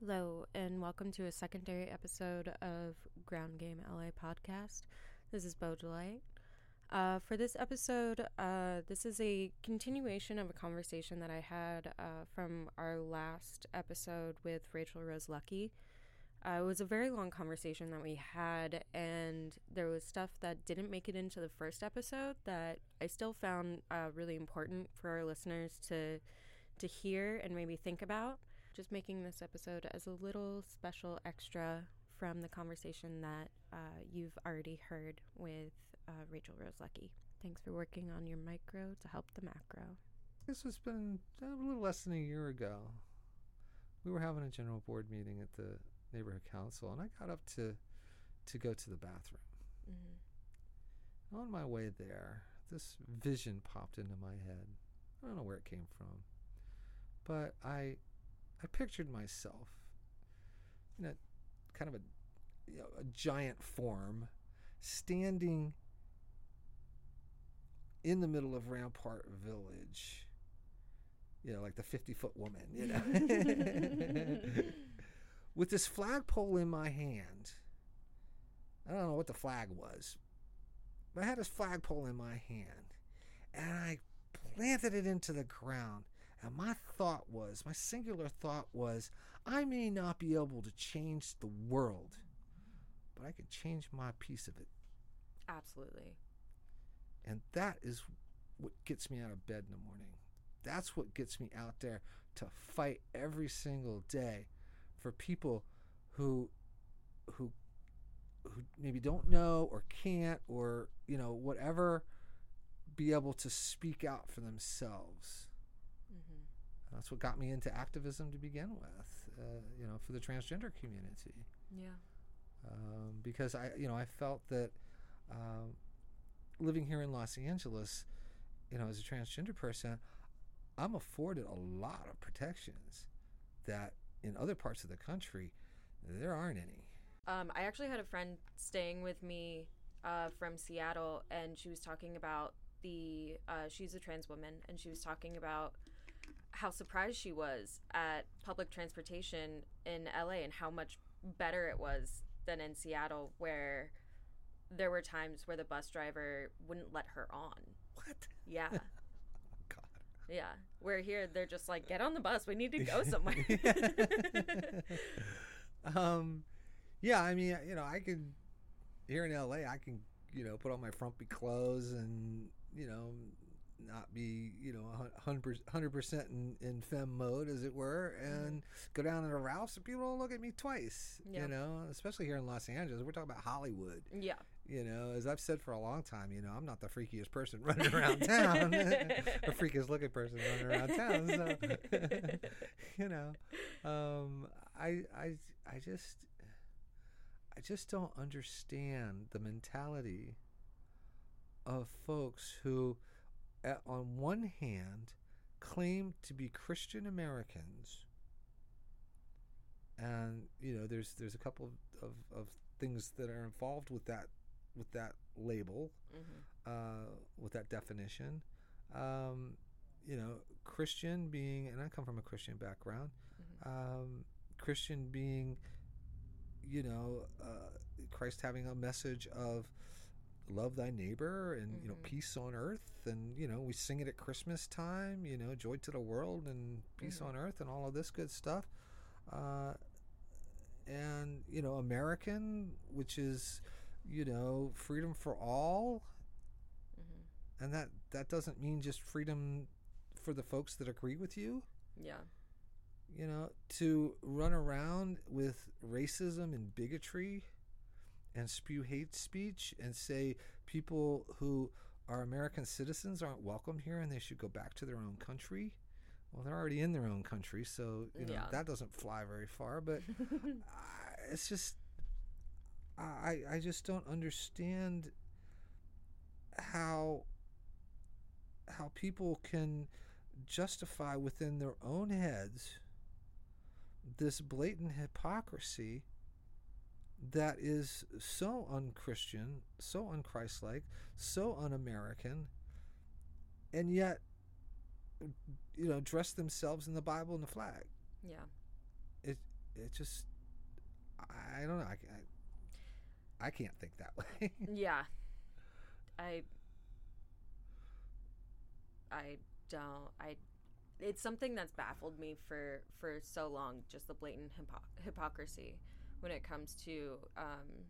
Hello, and welcome to a secondary episode of Ground Game LA podcast. This is Beaudelight. Uh, for this episode, uh, this is a continuation of a conversation that I had uh, from our last episode with Rachel Rose Luckey. Uh, it was a very long conversation that we had, and there was stuff that didn't make it into the first episode that I still found uh, really important for our listeners to to hear and maybe think about. Just making this episode as a little special extra from the conversation that uh, you've already heard with uh, Rachel Rose Luckey. Thanks for working on your micro to help the macro. This has been a little less than a year ago. We were having a general board meeting at the neighborhood council, and I got up to to go to the bathroom. Mm-hmm. On my way there, this vision popped into my head. I don't know where it came from, but I I pictured myself in a kind of a you know, a giant form standing in the middle of Rampart Village. You know, like the 50 foot woman, you know. With this flagpole in my hand. I don't know what the flag was, but I had this flagpole in my hand. And I planted it into the ground. And my thought was, my singular thought was, I may not be able to change the world, but I can change my piece of it. Absolutely. And that is what gets me out of bed in the morning. That's what gets me out there to fight every single day for people who who who maybe don't know or can't or you know whatever be able to speak out for themselves. That's what got me into activism to begin with. Uh, you know, for the transgender community Yeah. um, because I, you know, I felt that um, living here in Los Angeles, you know, as a transgender person, I'm afforded a lot of protections that in other parts of the country there aren't any. Um, I actually had a friend staying with me uh, from Seattle, and she was talking about the. Uh, she's a trans woman, and she was talking about how surprised she was at public transportation in LA and how much better it was than in Seattle, where there were times where the bus driver wouldn't let her on. What? Yeah, Oh God. yeah. Where here they're just like, get on the bus. We need to go somewhere. um, yeah, I mean, you know, I can here in LA, I can, you know, put on my frumpy clothes and you know, not be, you know, hundred percent in in femme mode, as it were, and go down to the Ralphs, and people don't look at me twice. Yeah. You know, especially here in Los Angeles, we're talking about Hollywood. yeah. You know, as I've said for a long time, you know, I'm not the freakiest person running around town, the freakiest looking person running around town. So, you know, um, I, I, I just, I just don't understand the mentality of folks who, on one hand, claim to be Christian Americans, and you know, there's there's a couple of, of, of things that are involved with that with that label, hmm uh, with that definition. Um, you know, Christian being, and I come from a Christian background. Mhm. Um, Christian being, you know, uh, Christ having a message of love thy neighbor and you know Mhm. peace on earth and you know we sing it at christmas time you know joy to the world and peace Mhm. on earth and all of this good stuff uh, and you know american which is you know freedom for all hmm and that that doesn't mean just freedom for the folks that agree with you Yeah. you know to run around with racism and bigotry and spew hate speech and say people who are american citizens aren't welcome here and they should go back to their own country well they're already in their own country so you know Yeah. that doesn't fly very far but I, it's just I I just don't understand how how people can justify within their own heads this blatant hypocrisy that is so unchristian, so unchristlike, so un-American, and yet you know dress themselves in the Bible and the flag. yeah. It it just I don't know. I, I, I can't think that way. yeah. I I don't I it's something that's baffled me for for so long just the blatant hypo- hypocrisy when it comes to um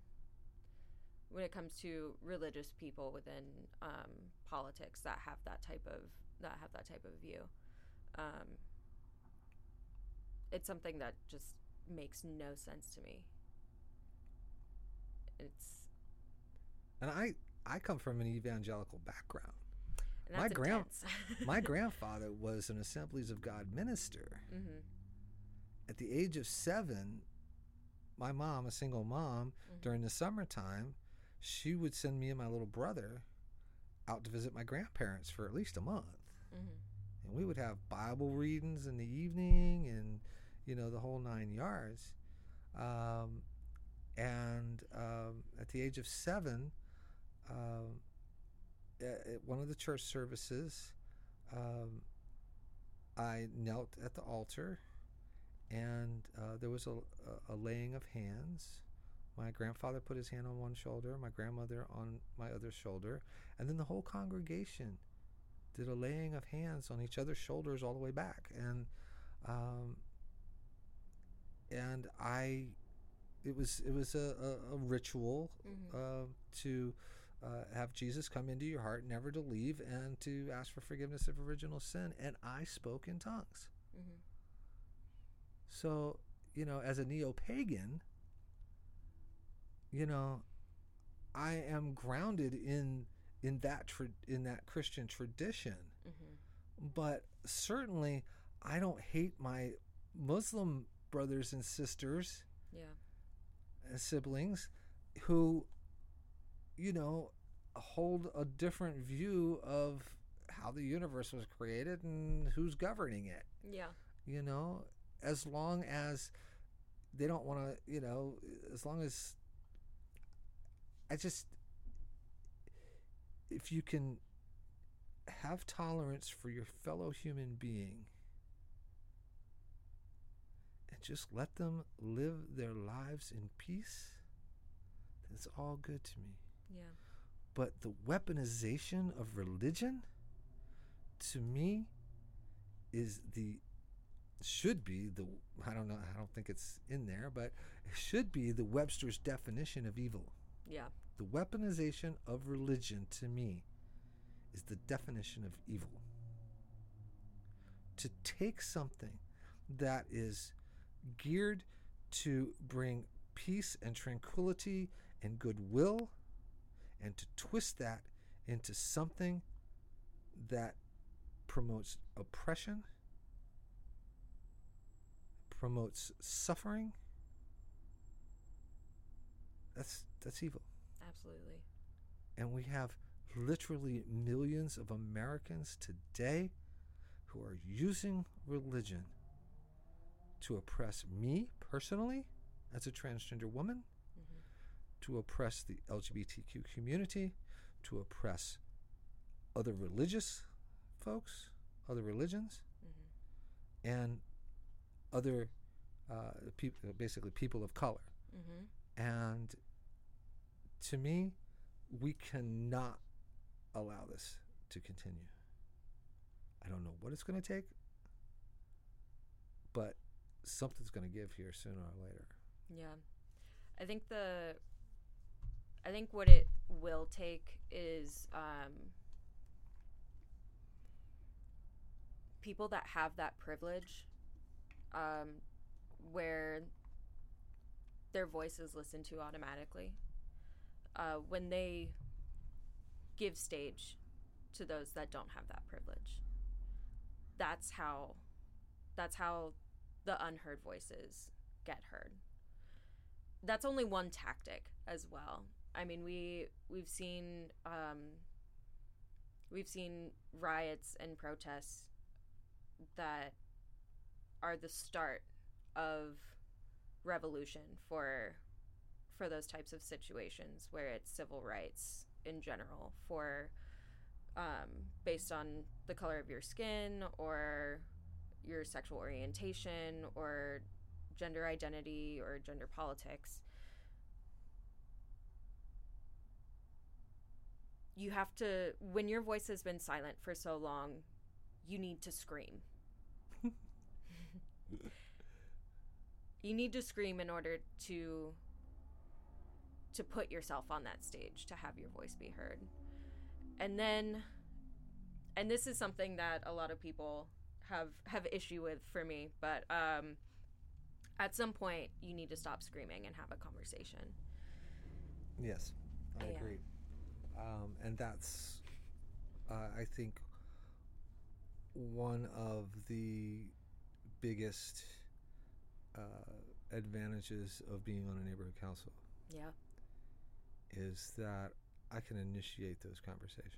when it comes to religious people within um, politics that have that type of that have that type of view um, it's something that just makes no sense to me it's and I I come from an evangelical background. and My grand- My grandfather was an Assemblies of God minister. hmm At the age of seven, my mom, a single mom, Mhm. during the summertime, she would send me and my little brother out to visit my grandparents for at least a month. hmm And we would have Bible readings in the evening and, you know, the whole nine yards. Um, and um, at the age of seven, um, at, at one of the church services, um, I knelt at the altar and uh, there was a, a, laying of hands. My grandfather put his hand on one shoulder, my grandmother on my other shoulder, and then the whole congregation did a laying of hands on each other's shoulders all the way back. And um, and I, it was it was a, a, a ritual Mhm. uh, to uh, have Jesus come into your heart, never to leave, and to ask for forgiveness of original sin. And I spoke in tongues. hmm So, you know, as a neo pagan, you know, I am grounded in in that tra- in that Christian tradition. hmm But certainly, I don't hate my Muslim brothers and sisters Yeah. and siblings who, you know, hold a different view of how the universe was created and who's governing it Yeah. you know, as long as they don't want to, you know, as long as I just, if you can have tolerance for your fellow human being and just let them live their lives in peace, then it's all good to me. Yeah. But the weaponization of religion, to me, is the should be the I don't know I don't think it's in there, but it should be the Webster's definition of evil. Yeah. The weaponization of religion to me is the definition of evil. To take something that is geared to bring peace and tranquility and goodwill and to twist that into something that promotes oppression, promotes suffering, that's that's evil. Absolutely. And we have literally millions of Americans today who are using religion to oppress me personally as a transgender woman, hmm to oppress the LGBTQ community, to oppress other religious folks, other religions, hmm and other uh, people, basically people of color. hmm And to me, we cannot allow this to continue. I don't know what it's going to take, but something's going to give here sooner or later. Yeah. I think the I think what it will take is um people that have that privilege um where their voice is listened to automatically uh when they give stage to those that don't have that privilege that's how that's how the unheard voices get heard that's only one tactic as well. I mean, we we've seen um, we've seen riots and protests that are the start of revolution for for those types of situations where it's civil rights in general for um, based on the color of your skin or your sexual orientation or gender identity or gender politics, you have to, when your voice has been silent for so long, you need to scream. You need to scream in order to to put yourself on that stage to have your voice be heard and then and this is something that a lot of people have have issue with for me but um at some point you need to stop screaming and have a conversation Yes, I Yeah. agree. Um, and that's, uh, I think, one of the biggest uh, advantages of being on a neighborhood council yeah is that I can initiate those conversations.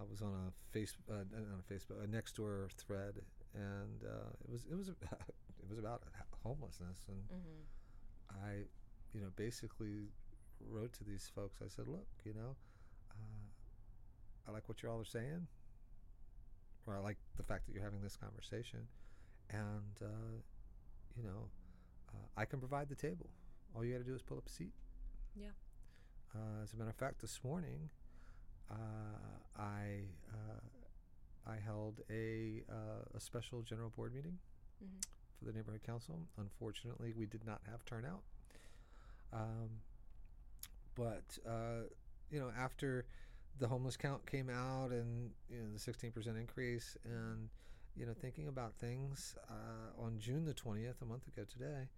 I was on a face uh, not on a Facebook a Nextdoor thread, and uh, it was it was it was about homelessness, and mm-hmm. I, you know, basically wrote to these folks. I said, look, you know, uh, I like what you all are saying, or I like the fact that you're having this conversation, and uh, you know, uh, I can provide the table. All you got to do is pull up a seat. Yeah. Uh, as a matter of fact, this morning, uh, I uh, I held a uh, a special general board meeting Mm-hmm. for the neighborhood council. Unfortunately, we did not have turnout. Um, but uh, you know, after the homeless count came out and you know the 16% increase, and you know, thinking about things uh, on June the 20th, a month ago today,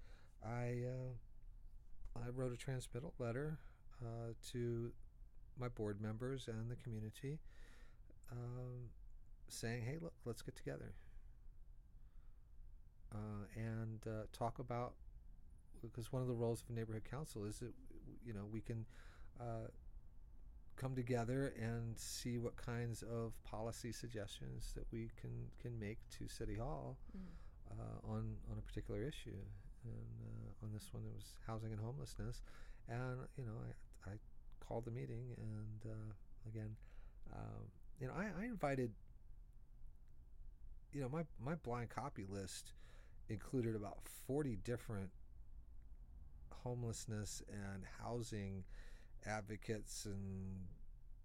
I uh, I wrote a transmittal letter uh, to my board members and the community, um, saying, "Hey, look, let's get together." uh, and uh, talk about because one of the roles of a neighborhood council is that you know we can uh, come together and see what kinds of policy suggestions that we can can make to city hall Mm-hmm. uh, on on a particular issue and uh, on this one it was housing and homelessness and you know I, I called the meeting and uh, again um, you know I, I invited you know my my blind copy list included about 40 different homelessness and housing advocates and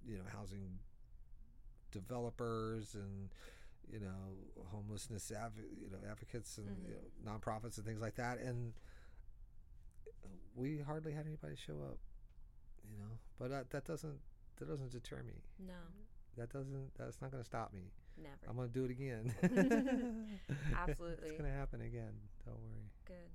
you know housing developers and you know homelessness adv- you know advocates and Mhm. you know, nonprofits and things like that. And we hardly had anybody show up you know but uh, that doesn't that doesn't deter me. No. That doesn't that's not going to stop me. Never. I'm going to do it again. Absolutely. it's going to happen again. Don't worry. Good